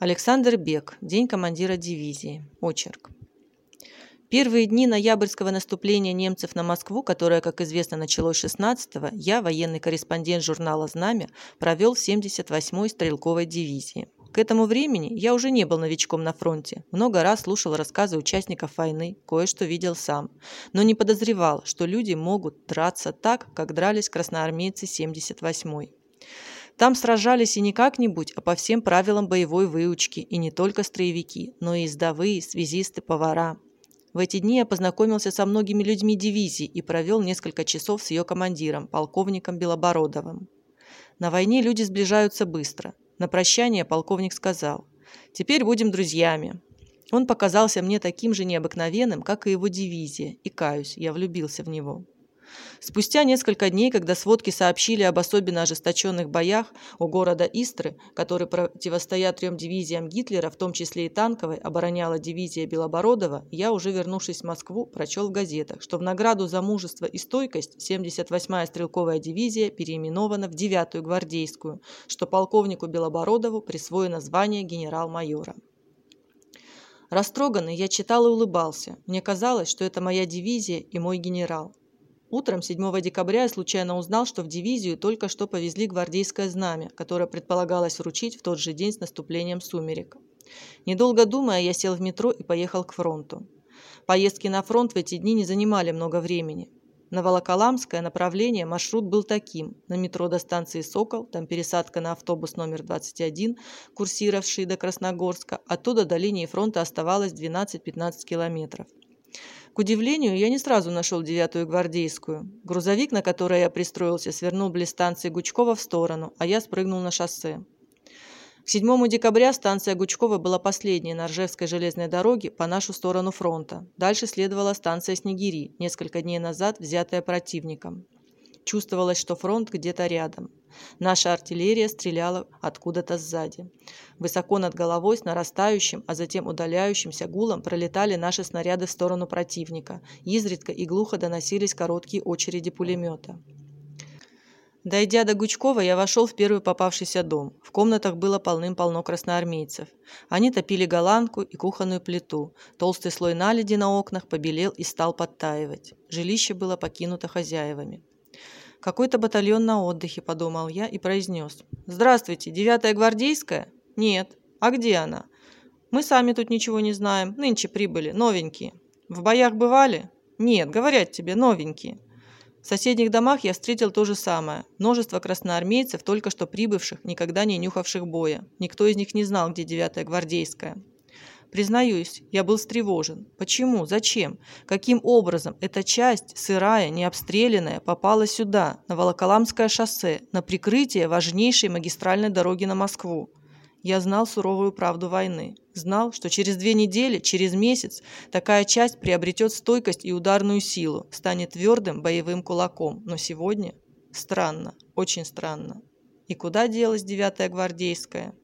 Александр Бек. День командира дивизии. Очерк. Первые дни ноябрьского наступления немцев на Москву, которое, как известно, началось 16-го, я, военный корреспондент журнала «Знамя», провел в 78-й стрелковой дивизии. К этому времени я уже не был новичком на фронте, много раз слушал рассказы участников войны, кое-что видел сам, но не подозревал, что люди могут драться так, как дрались красноармейцы 78-й. Там сражались и не как-нибудь, а по всем правилам боевой выучки, и не только строевики, но и издовые, связисты, повара. В эти дни я познакомился со многими людьми дивизии и провел несколько часов с ее командиром, полковником Белобородовым. На войне люди сближаются быстро. На прощание полковник сказал, «Теперь будем друзьями». Он показался мне таким же необыкновенным, как и его дивизия, и, каюсь, я влюбился в него. Спустя несколько дней, когда сводки сообщили об особенно ожесточенных боях у города Истры, который, противостоя трем дивизиям Гитлера, в том числе и танковой, обороняла дивизия Белобородова, я, уже вернувшись в Москву, прочел в газетах, что в награду за мужество и стойкость 78-я стрелковая дивизия переименована в 9-ю гвардейскую, что полковнику Белобородову присвоено звание генерал-майора. Растроганный, я читал и улыбался. Мне казалось, что это моя дивизия и мой генерал. Утром 7 декабря я случайно узнал, что в дивизию только что повезли гвардейское знамя, которое предполагалось вручить в тот же день с наступлением сумерек. Недолго думая, я сел в метро и поехал к фронту. Поездки на фронт в эти дни не занимали много времени. На Волоколамское направление маршрут был таким. На метро до станции «Сокол», там пересадка на автобус номер 21, курсировавший до Красногорска, оттуда до линии фронта оставалось 12-15 километров. Удивлению, я не сразу нашел девятую гвардейскую. Грузовик, на который я пристроился, свернул близ станции Гучкова в сторону, а я спрыгнул на шоссе. К 7 декабря станция Гучкова была последней на Ржевской железной дороге по нашу сторону фронта. Дальше следовала станция Снегири, несколько дней назад взятая противником. Чувствовалось, что фронт где-то рядом. Наша артиллерия стреляла откуда-то сзади. Высоко над головой с нарастающим, а затем удаляющимся гулом пролетали наши снаряды в сторону противника. Изредка и глухо доносились короткие очереди пулемета. Дойдя до Гучкова, я вошел в первый попавшийся дом. В комнатах было полным-полно красноармейцев. Они топили голландку и кухонную плиту. Толстый слой наледи на окнах побелел и стал подтаивать. Жилище было покинуто хозяевами. «Какой-то батальон на отдыхе», – подумал я и произнес. «Здравствуйте, девятая гвардейская?» «Нет. А где она?» «Мы сами тут ничего не знаем. Нынче прибыли. Новенькие». «В боях бывали?» «Нет, говорят тебе, новенькие». В соседних домах я встретил то же самое. Множество красноармейцев, только что прибывших, никогда не нюхавших боя. Никто из них не знал, где девятая гвардейская. Признаюсь, я был встревожен. Почему? Зачем? Каким образом эта часть, сырая, необстрелянная, попала сюда, на Волоколамское шоссе, на прикрытие важнейшей магистральной дороги на Москву? Я знал суровую правду войны. Знал, что через две недели, через месяц такая часть приобретет стойкость и ударную силу, станет твердым боевым кулаком. Но сегодня странно, очень странно. И куда делась девятая гвардейская?